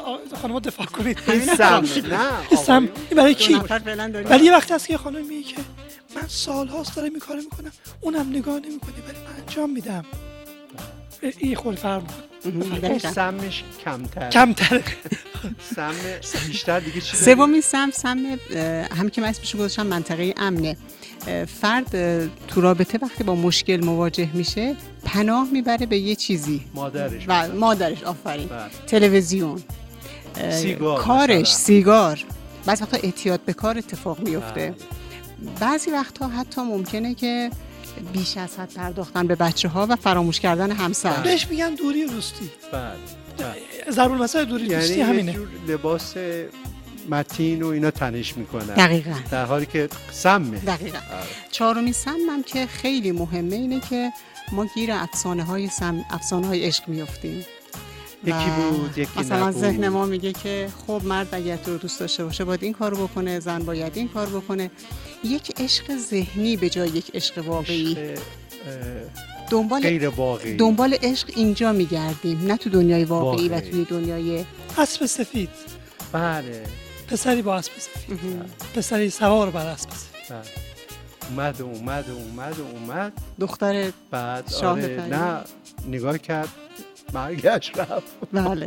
خانم دفاع کنید. این سم نه سم. آقایون. این برای کی. ولی یه وقتی هست که خانم میگه که من سال هاست دارم این کارو می‌کنم اونم نگاه نمی‌کنه ولی من انجام میدم. این خود فرق دقیقاً. سمش کمتر کمتره سم بیشتر دیگه چی؟ سومین سم سم هم که من اسمش گذاشتم منطقه امنه فرد تو رابطه وقتی با مشکل مواجه میشه پناه می‌بره به یه چیزی مادرش و مادرش آفرین بله. تلویزیون سیگار کارش مثلا. سیگار بعضی وقتا اعتیاد به کار اتفاق میفته بله. بعضی وقتها حتی ممکنه که بیش از حد پرداختن به بچه ها و فراموش کردن همسر. بهش میگن دوری دوستی. بله بله. ضرب المثل دوری دوستی یعنی یه همینه. لباس متین و اینا تنش می‌کنن. دقیقا. در حالی که سمه. دقیقا. آره. چهارمین سمم که خیلی مهمه اینه که ما گیر افسانه های سم افسانه های عشق میفتیم یکی بود یکی مثلا نبود. ذهن ما میگه که خب مرد اگر تو رو دوست داشته باشه باید این کار بکنه زن باید این کار بکنه. یک عشق ذهنی به جای یک عشق واقعی. دنبال غیر واقعی. دنبال عشق اینجا میگردیم نه تو دنیای واقعی و واقعی. توی دنیای اسب سفید. بله. پسری با اسب سفید. مهم. پسری سوار بر اسب سفید. بله. اومد و اومد و اومد و اومد. دختر بعد شاه آره. نه نگاه کرد. مرگش رفت. بله.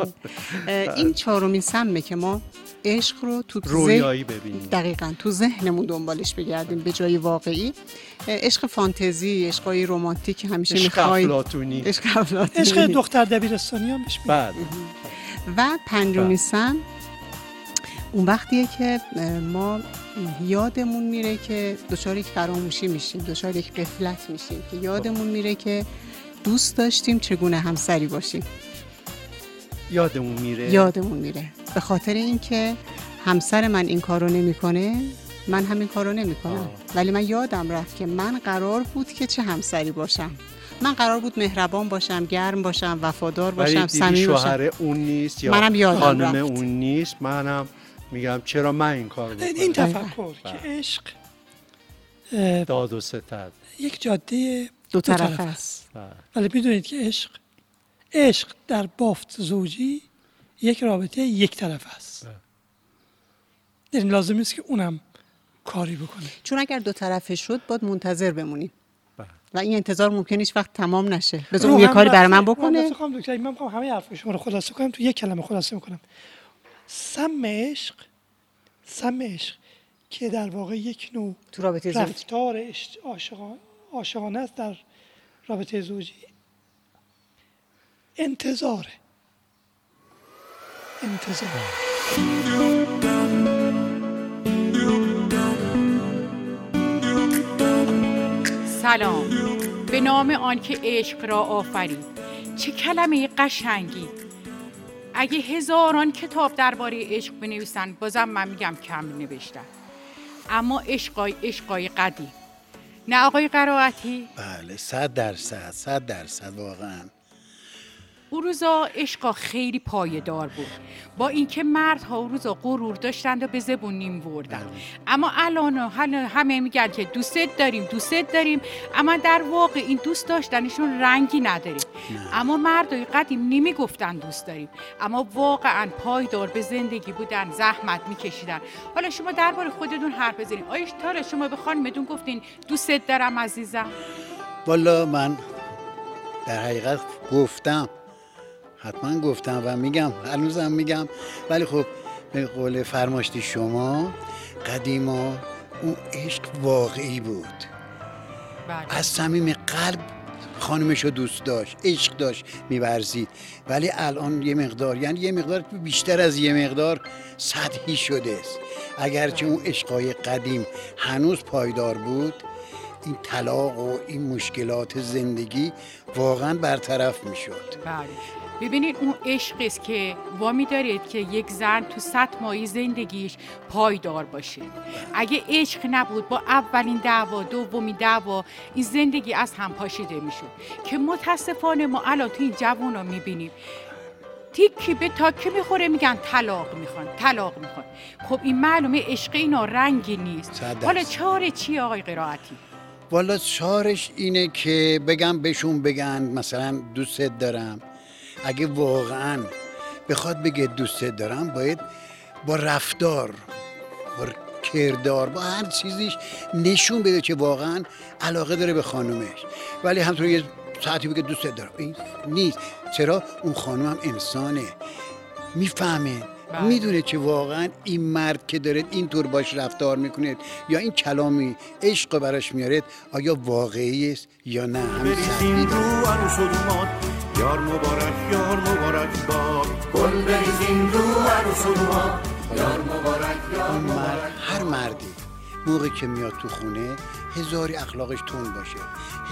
اه، این چهارمین سمه که ما عشق رو تو رویایی ببینیم. دقیقا تو ذهنمون دنبالش بگردیم به جای واقعی. عشق فانتزی عشقای رمانتیک همیشه افلاطونی. عشق افلاطونی. عشق دختر دبیرستانی هم بهش بله. و پنجمین بله. سم اون وقتیه که ما یادمون میره که دچار یک فراموشی میشیم دچار یک قفلت میشیم که یادمون میره که دوست داشتیم چگونه همسری باشیم. یادمون میره. یادمون میره. به خاطر اینکه همسر من این کارو نمی‌کنه من همین کارو نمی‌کنم. ولی من یادم رفت که من قرار بود که چه همسری باشم. من قرار بود مهربان باشم گرم باشم وفادار باشم صمیمی باشم. شوهر اون نیست یا منم یادم خانم رفت. اون نیست؟ منم میگم چرا من این کار این بکنم تفکر بله. که عشق داد و ستد. یک جاده دو دو طرف است. ولی می‌دونید که عشق عشق در بافت زوجی یک رابطه یک طرف است. بله. یعنی لازم نیست که اونم کاری بکنه. چون اگر دو طرفه شد باید منتظر بمونیم. بله. و این انتظار ممکن هیچ وقت تمام نشه. بذار اون یه کاری برای من. بکنه. من دکتر من می‌خوام همه حرف شما رو خلاصه کنم تو یک کلمه خلاصه می‌کنم. سم عشق سم عشق که در واقع یک نوع تو رابطه رفتار اش- عاشقان- عاشقانه است در رابطه زوجی. انتظاره. انتظار سلام. به نام آنکه عشق را آفرید. چه کلمه قشنگی. اگه هزاران کتاب درباره عشق بنویسن بازم من میگم کم نوشتن. اما عشقای عشقای قدیم. نه آقای قرائتی. بله صد درصد صد درصد واقعا. اون روزا عشقا خیلی پایدار بود. با اینکه مردها اون روزا غرور داشتند و به زبون نیم بردن اما الان حالا همه میگن که دوست داریم دوست داریم. اما در واقع این دوست داشتنشون رنگی نداره اما مردای قدیم نمی‌گفتن دوست داریم. اما واقعا پایدار به زندگی بودن زحمت میکشیدن. حالا شما درباره خودتون حرف بزنید. آیا تاره شما به خانمتون گفتین دوست دارم عزیزم. والا من در حقیقت گفتم. حتما گفتم و میگم هنوزم میگم. ولی خب به قول فرماشتی شما قدیما اون عشق واقعی بود. بله. از صمیم قلب خانمش رو دوست داشت عشق داشت میورزید. ولی الان یه مقدار یعنی یه مقدار بیشتر از یه مقدار سطحی شده است. اگرچه اون عشقای قدیم هنوز پایدار بود این طلاق و این مشکلات زندگی واقعا برطرف می‌شد. بله. ببینید اون عشق است که وامی دارید که یک زن تو صد ماهی زندگیش پایدار باشه. اگه عشق نبود با اولین دعوا دومین دعوا این زندگی از هم پاشیده می‌شد. که متاسفانه ما الان تو این جوان رو می‌بینیم. تیکی به تاکی می‌خوره؟ میگن طلاق می‌خوان طلاق می‌خوان. خب این معلومه عشق اینا رنگی نیست. حالا. چاره چی آقای قرائتی؟ والا چارش اینه که بگم بهشون بگن مثلا دوستت دارم. اگه واقعا بخواد بگه دوستت دارم باید با رفتار با کردار با هر چیزیش نشون بده که واقعا علاقه داره به خانومش. ولی همطور یه ساعتی بگه دوستت دارم. این نیست. چرا؟ اون خانوم هم انسانه. می‌فهمه. بله. می‌دونه که واقعا این مرد که داره اینطور باش رفتار می‌کنه یا این کلامی عشق براش میارد آیا واقعی است یا نه؟ همین یار مبارک یار مبارک با. گل بریزین رو عروس و یار مبارک یار مبارک. هر مردی موقعی که میاد تو خونه هزاری اخلاقش تون باشه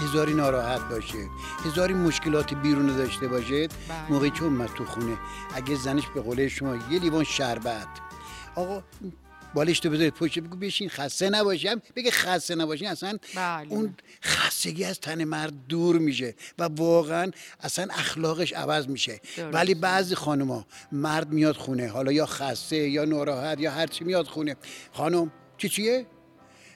هزاری ناراحت باشه هزاری مشکلاتی بیرون داشته باشه موقعی که اومد تو خونه اگه زنش به قوله شما یه لیوان شربت. آقا بالش تو بذارید پشت بگو بشین خسته نباشم بگه خسته نباشین اصلا بله. اون خستگی از تن مرد دور میشه و واقعا اصلا اخلاقش عوض میشه. ولی بعضی خانوما مرد میاد خونه حالا یا خسته یا ناراحت یا هرچی میاد خونه خانم چی چیه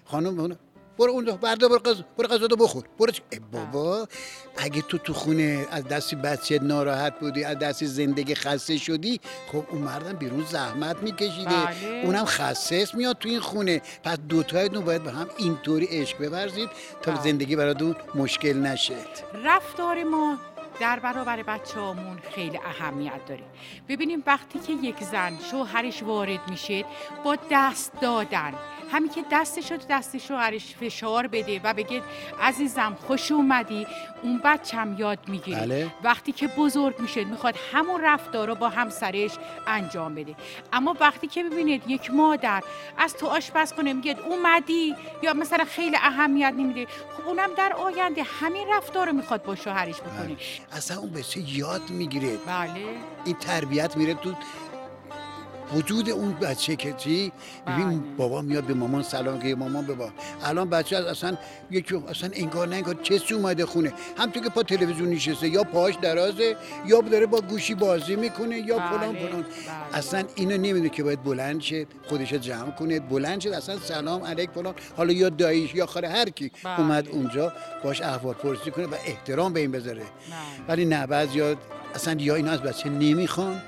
خانم برو اونجا بردا برو غذا برو رو بخور. برو ای بابا اگه تو تو خونه از دستی بچه ناراحت بودی از دستی زندگی خسته شدی خب اون مردم بیرون زحمت میکشیده. بله. اونم خسته میاد تو این خونه. پس دوتایتون باید به هم اینطوری عشق بورزید تا بله. زندگی براتون مشکل نشه. رفتار ما در برابر بچه خیلی اهمیت داره. ببینیم وقتی که یک زن شوهرش وارد میشه با دست دادن همین که دستش رو تو دست شوهرش فشار بده و بگه عزیزم خوش اومدی اون بچم یاد می‌گیره. بله. وقتی که بزرگ میشه می‌خواد همون رفتار رو با همسرش انجام بده. اما وقتی که ببینید یک مادر از تو آشپز کنه میگه اومدی؟ یا مثلا خیلی اهمیت نمیده. خب اونم در آینده همین رفتار رو می‌خواد با شوهرش بکنه. اصلا اون بچه یاد می‌گیره. بله. این تربیت میره تو وجود اون بچه که چی؟ ببین بله. بابا میاد به مامان سلام که مامان بابا الان بچه از اصلا یکی اصلا انگار نه انگار چسی اومده خونه. همطور که پا تلویزیون نشسته یا پاش درازه یا داره با گوشی بازی می‌کنه یا بله، فلان فلان. بله. اصلا اینو نمی‌دونه که باید بلند شه خودش جمع کنه بلند شه اصلا سلام علیک فلان. حالا یا داییش یا خاله هر کی. اومد اونجا باش احوال پرسی کنه و احترام به این بذاره. ولی نه بعضیا اصلا یا اینا از بچه نمی‌خوان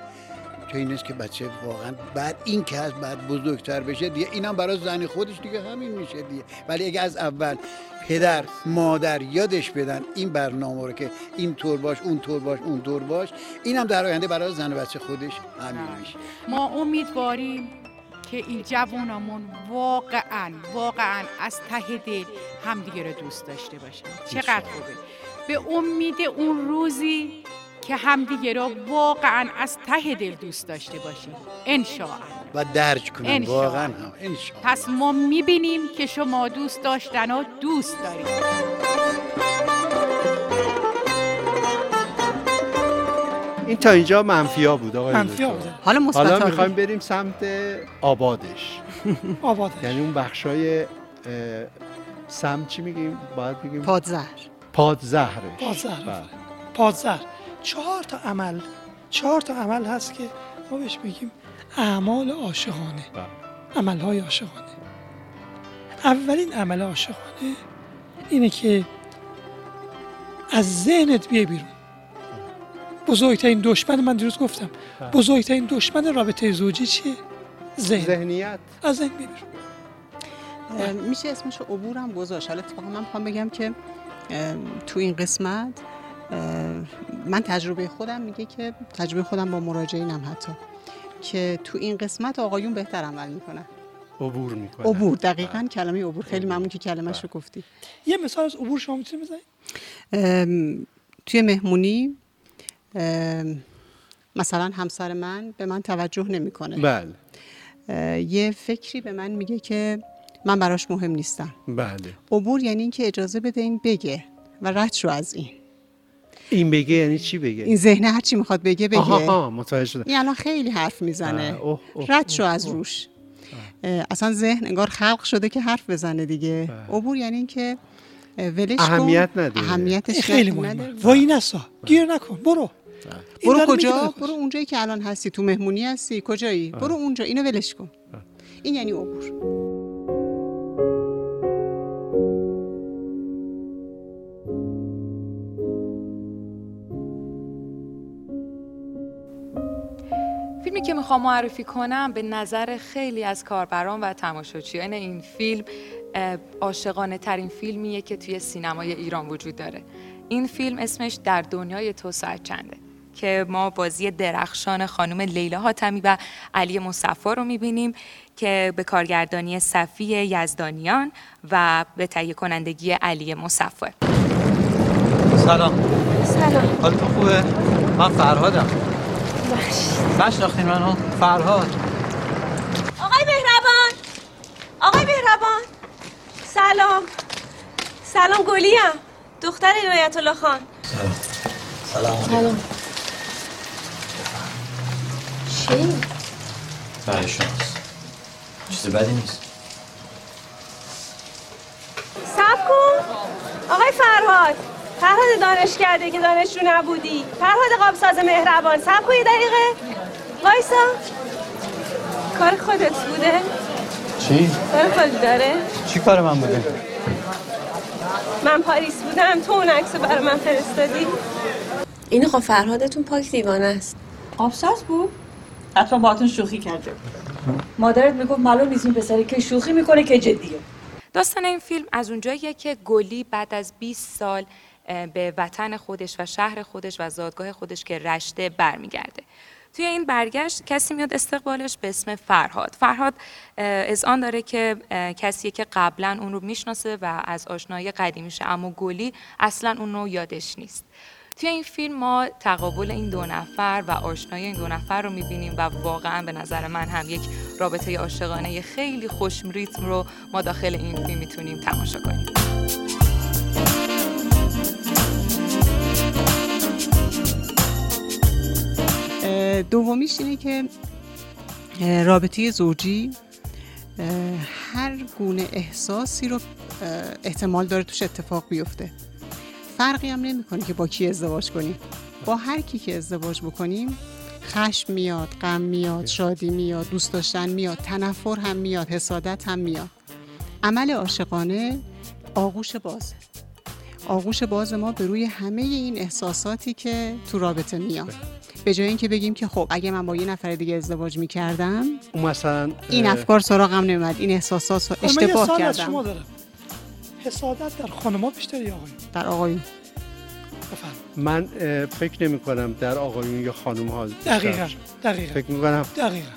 که این است که بچه واقعا بعد این که از بعد بزرگتر بشه دیگه اینم برای زن خودش دیگه همین میشه دیگه. ولی اگه از اول پدر مادر یادش بدن این برنامه رو که این طور باش اون طور باش اون طور باش اینم در آینده برای زن و بچه خودش همین میشه. ما امیدواریم که این جوانمون واقعا واقعا از ته دل همدیگه رو دوست داشته باشن. چقدر خوبه. به امید اون روزی که همدیگه رو واقعا از ته دل دوست داشته باشیم. انشاءالله. و درک کنن انشاءالله. واقعا هم. انشاءالله. پس ما می‌بینیم که شما دوست داشتن و دوست دارید. این تا اینجا منفیا بود آقای منفی دکتر. بوده حالا مثبت حالا می‌خوایم بریم سمت آبادش. آبادش. یعنی اون بخشای اه، سم چی میگیم؟ باید بگیم پادزهر. پادزهرش. پادزهر. بله. پادزهر. چهار تا عمل چهار تا عمل هست که ما بهش بگیم اعمال عاشقانه. بله. عملهای عاشقانه. اولین عمل عاشقانه اینه که از ذهنت بیای بیرون. بزرگترین دشمن من دیروز گفتم. بله. بزرگترین دشمن رابطه زوجی چیه؟ ذهن. ذهنیت. از ذهن بیای بیرون. میشه اسمش عبورم گذاشت. حالا اتفاقا من می‌خوام بگم که تو این قسمت من تجربه خودم میگه که تجربه خودم با مراجعینم حتی که تو این قسمت آقایون بهتر عمل می‌کنن. عبور می‌کنه عبور دقیقا کلمه عبور. خیلی ممنون که کلمش رو گفتی. یه مثال از عبور شما می‌تونید بزنید ام، توی مهمونی مثلا همسر من به من توجه نمی‌کنه. بله. یه فکری به من میگه که من براش مهم نیستم. بله. عبور یعنی اینکه اجازه بده این بگه و رد شو از این. این بگه یعنی چی بگه؟ این ذهنه هر چی می‌خواد بگه بگه. آها آها متوجه شدم. این الان خیلی حرف می‌زنه. آه، اوه، اوه، رد شو از. روش. اصلا ذهن انگار خلق شده که حرف بزنه دیگه. عبور یعنی اینکه ولش کن. اهمیت نده. اهمیتش خیلی. مهمه. وای نسا گیر نکن برو. برو کجا. برو اونجایی که الان هستی تو مهمونی هستی. کجایی؟ برو اونجا اینو ولش کن. این یعنی عبور. که می‌خوام معرفی کنم به نظر خیلی از کاربران و تماشاچیان این فیلم عاشقانه ترین فیلمیه که توی سینمای ایران وجود داره. این فیلم اسمش در دنیای تو ساعت چنده که ما بازی درخشان خانم لیلا حاتمی و علی مصفا رو می‌بینیم که به کارگردانی صفی یزدانیان و به تهیه کنندگی علی مصفا سلام. سلام. حالتون خوبه؟ من فرهادم. نشناختین منو؟ فرهاد. آقای مهربان. آقای مهربان. سلام. سلام گلیم. دختر عنایت الله خان. سلام. سلام. چی؟ برای شماست چیز بدی نیست. سب کن. آقای فرهاد. فرهاد دانش کرده که دانشجو نبودی فرهاد قابساز مهربان سب کن یه دقیقه وایسا کار خودت بوده؟ چی؟ کار خودت داره؟ چی کار من بوده؟ من پاریس بودم تو اون عکس رو برای من فرستادی این خب فرهادتون پاک دیوانه است آبساز بود؟ حتما باهاتون شوخی کرده مادرت می‌گفت معلوم نیست این پسری که شوخی می‌کنه که جدیه داستان این فیلم از اونجاییه که گلی بعد از 20 سال به وطن خودش و شهر خودش و زادگاه خودش که رشته برمیگرده. توی این برگشت کسی میاد استقبالش به اسم فرهاد. فرهاد اه، اذعان داره که اه، کسیه که قبلا اون رو می‌شناسه و از آشنایی قدیمیشه اما گلی اصلا اون رو یادش نیست. توی این فیلم ما تقابل این دو نفر و آشنایی این دو نفر رو می‌بینیم و واقعا به نظر من هم یک رابطه عاشقانه خیلی خوش ریتم رو ما داخل این فیلم می‌تونیم تماشا کنیم. دومیش اینه که رابطه زوجی هر گونه احساسی رو احتمال داره توش اتفاق بیفته. فرقی هم نمی‌کنه که با کی ازدواج کنیم با هر کی که ازدواج بکنیم خشم میاد غم میاد شادی میاد دوست داشتن میاد تنفر هم میاد حسادت هم میاد. عمل عاشقانه آغوش بازه. آغوش باز ما به روی همه این احساساتی که تو رابطه میاد. به جای اینکه بگیم که خب اگه من با یه نفر دیگه ازدواج می‌کردم اون مثلا این افکار سراغم نمیاد این احساسات رو من یه اشتباه سوال از کردم. شما دارم. حسادت در خانم‌ها بیشتر یا آقایون؟ در آقایون. من فکر نمی کنم در آقایون یا خانم ها دقیقاً دقیقاً. فکر می کنم دقیقاً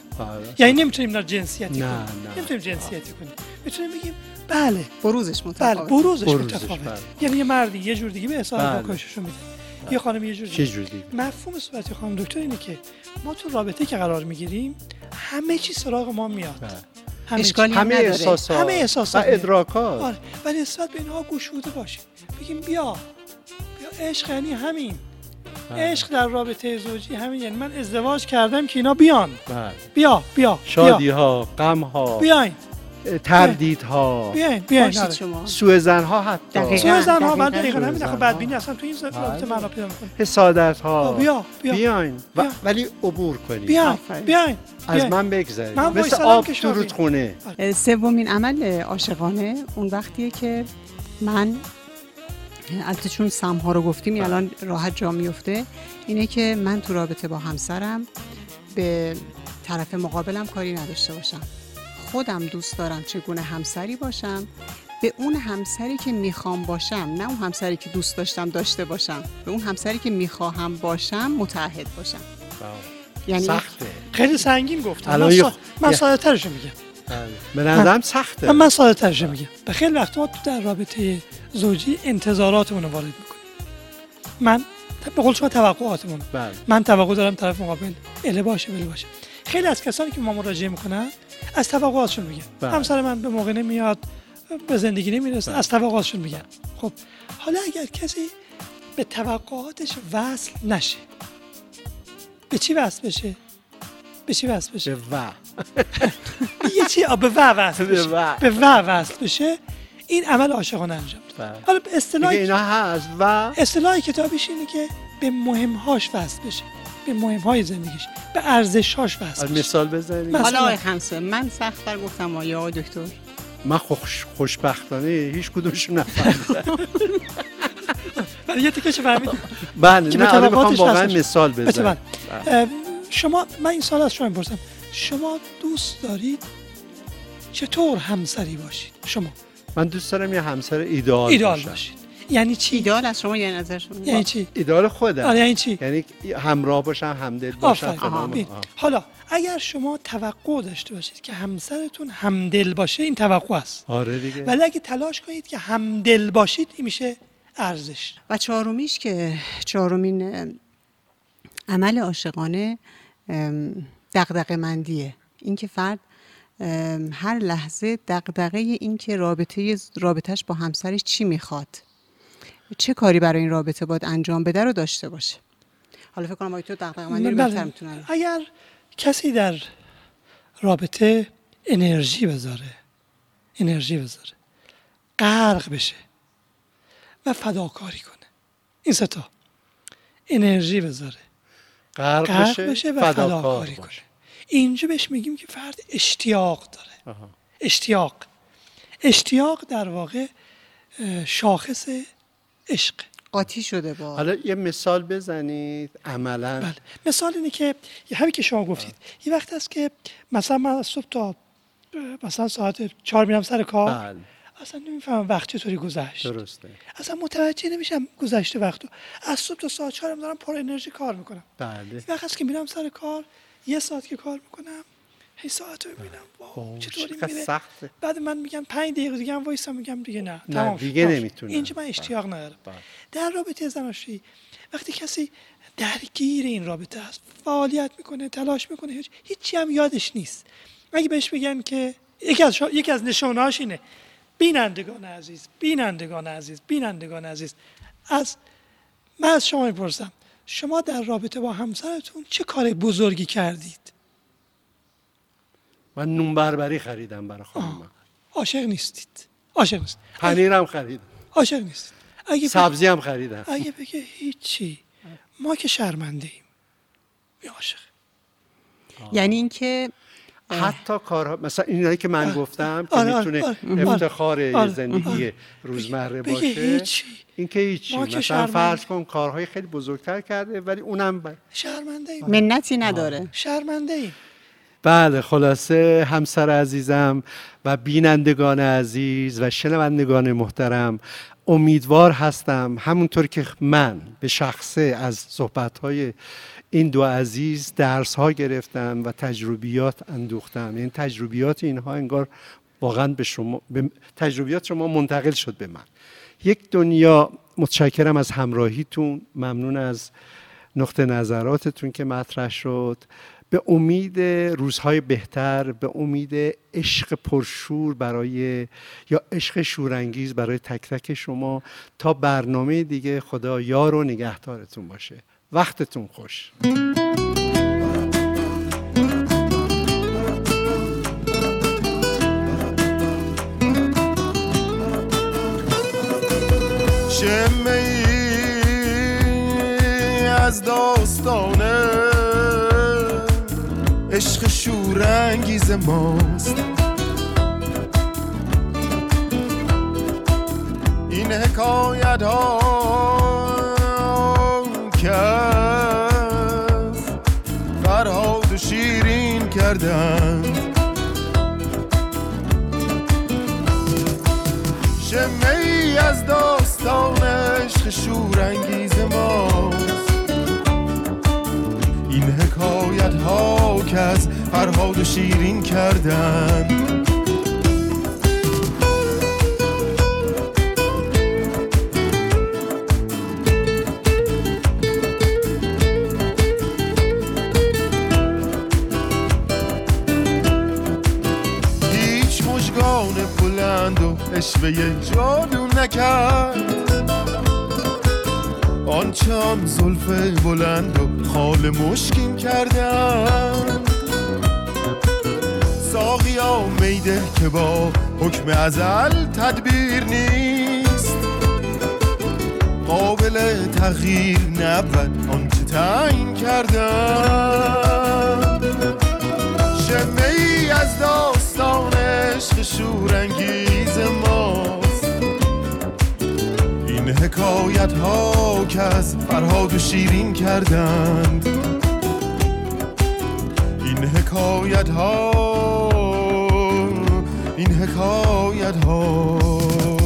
یعنی نمی‌تونیم رو جنسیتی نه، کنیم. نه. نمی‌تونیم جنسیتی کنیم. می‌تونیم بگیم بله. بروزش بله متفاوت بروزش بروزش، متفاوت. بله. یعنی یه مردی یه جور دیگه به احساس بله. واکنششو میده. یه خانم یه جور چه جور دیگه؟ مفهوم صحبت خانم دکتر اینه که ما تو رابطه که قرار می‌گیریم همه چی سراغ ما میاد. همه چی. اشکالی هم همه نداره. احساسات همه احساسات و ادراکات. آره. ولی نسبت به اینها گشوده باشیم بگیم بیا. بیا عشق یعنی همین. بله. عشق در رابطه زوجی همین. یعنی من ازدواج کردم که اینا بیان. بله. بیا بیا شادی ها غم ها بیاین. تردید ها بیاین بیاین آره. شما سوء زن ها حتی دقیقاً. سوء زن ها من دقیقاً. همین. بدبینی اصلا تو این رابطه بله. معنا پیدا می‌کنه حسادت ها بیا بیا بیاین. ولی عبور کنید بیاین. بیاین از. من بگذارید من مثل آب که تو رودخونه اه، سومین عمل عاشقانه اون وقتیه که من البته چون سمها رو گفتیم این الان راحت جا میفته اینه که من تو رابطه با همسرم به طرف مقابلم کاری نداشته باشم خودم دوست دارم چگونه همسری باشم به اون همسری که می‌خوام باشم نه اون همسری که دوست داشتم داشته باشم به اون همسری که می‌خواهم باشم متعهد باشم. یعنی سخته. خیلی سنگین گفتم. من, سا... من ساده میگم. بله. به نظرم سخته. من, من ساده ترشو میگم. به خیلی وقت ما تو در رابطه زوجی انتظاراتمون رو وارد می‌کنیم. من به قول شما توقعاتمون بله. من توقع دارم طرف مقابل اله باشه بله باشه. خیلی از کسانی که ما مراجعه می‌کنن از توقعاتشون میگن. بله. همسر من به موقع نمیاد به زندگی نمی‌رسه از توقعاتشون میگن. خب حالا اگر کسی به توقعاتش وصل نشه به چی وصل بشه؟ به چی وصل بشه؟ به و. یه چی؟ به و وصل بشه. به و وصل بشه. این عمل عاشقانه انجام بده بله. حالا اصطلاح اینا هست و اصطلاح کتابیش اینه که به مهمهاش وصل بشه. به مهمهای زندگیش به ارزشهاش وصل مثال بزنید. مثلا- حالا آقای خمسه من سختتر گفتم آقای آقای دکتر. من خوش خوشبختانه هیچ کدومشون نفهمیدم. ولی یه بله که نه به حالا می‌خوام واقعا. مثال بله. بزنم شما من این سال از شما می‌پرسم. شما دوست دارید چطور همسری باشید؟ شما. من دوست دارم یه همسر ایدئال. باشید. یعنی چی؟ ایدال از شما یعنی نظر شما؟ یعنی چی؟ ایدئال خودم. آره، یعنی چی؟ یعنی همراه باشم همدل باشم. حالا اگر شما توقع داشته باشید که همسرتون همدل باشه این توقع است. آره دیگه. ولی اگه تلاش کنید که همدل باشید این میشه ارزش. و چهارمیش که چهارمین عمل عاشقانه دقدقه مندیه اینکه فرد هر لحظه دقدقه این که رابطه رابطش با همسرش چی می‌خواد. چه کاری برای این رابطه باید انجام بده رو داشته باشه حالا فکر کنم آقای تو بله. بهتر می‌تونن اگر کسی در رابطه انرژی بذاره انرژی بذاره غرق بشه و فداکاری کنه این ستا انرژی بذاره غرق بشه, بشه و فداکار فداکاری کنه. اینجا بهش میگیم که فرد اشتیاق داره آها. اشتیاق اشتیاق در واقع شاخص عشق. قاطی شده با. حالا یه مثال بزنید عملا. بله. مثال اینه که همین که شما گفتید. یه وقت هست که مثلا من از صبح تا مثلا ساعت چهار میرم سر کار. بله. اصلا نمی‌فهمم وقت چطوری گذشت. درسته. اصلا متوجه نمیشم گذشته وقت. رو. از صبح تا ساعت چهارم دارم پر انرژی کار می‌کنم. بله. وقت هست که میرم سر کار یه ساعت که کار می‌کنم هی ساعت رو می‌بینم واو واو، چطوری میره سخته بعد من میگم پنج دقیقه دیگه هم وایسا میگم دیگه نه نه، تمام دیگه. نمی‌تونم. اینجا من بله. اشتیاق ندارم بله. در رابطه زناشویی وقتی کسی درگیر این رابطه است فعالیت می‌کنه تلاش می‌کنه هیچ هیچی هم یادش نیست اگه بهش بگن که یکی از شا... یکی از نشانهاش اینه بینندگان عزیز بینندگان عزیز بینندگان عزیز از من از شما می‌پرسم شما در رابطه با همسرتون چه کار بزرگی کردید من نون بربری خریدم برای خانمم عاشق نیستید. عاشق نیست پنیرم خریدم. عاشق نیستید. اگه سبزی هم خریدم. اگه بگه هیچی. ما که شرمنده ایم. می عاشق. یعنی اینکه حتی کارها مثلا اینایی که من گفتم که آره، آره، می‌تونه آره. افتخار. زندگی روزمره باشه. هیچی. این که هیچی. ما که مثلا. فرض کن کارهای خیلی بزرگتر کرده ولی اونم. شرمنده ایم. منتی نداره. شرمنده ایم. بله خلاصه همسر عزیزم و بینندگان عزیز و شنوندگان محترم امیدوار هستم همونطور که من به شخصه از صحبتهای این دو عزیز درس ها گرفتم و تجربیات اندوختم. یعنی تجربیات اینها انگار واقعا به شما به تجربیات شما منتقل شد به من. یک دنیا متشکرم از همراهیتون. ممنون از نقطه نظراتتون که مطرح شد. به امید روزهای بهتر به امید عشق پرشور برای یا عشق شورانگیز برای تک تک شما تا برنامه دیگه. خدا یار و نگهدارتون باشه. وقتتون خوش. عشق شورانگیز ماست. این حکایت ها از فرهاد و شیرین کردن. شمه ای از داستان عشق شورانگیز ماست. حکایت ها که از فرهاد و شیرین کردن. بلند و اشوه جادو نکرد. آن زلف بلند و خال مشکین کردن ساقیا میده که با حکم ازل تدبیر نیست. قابل تغییر نبود آنچه تعیین کردن حکایت ها که از فرهاد و شیرین کردند. این حکایت ها این حکایت ها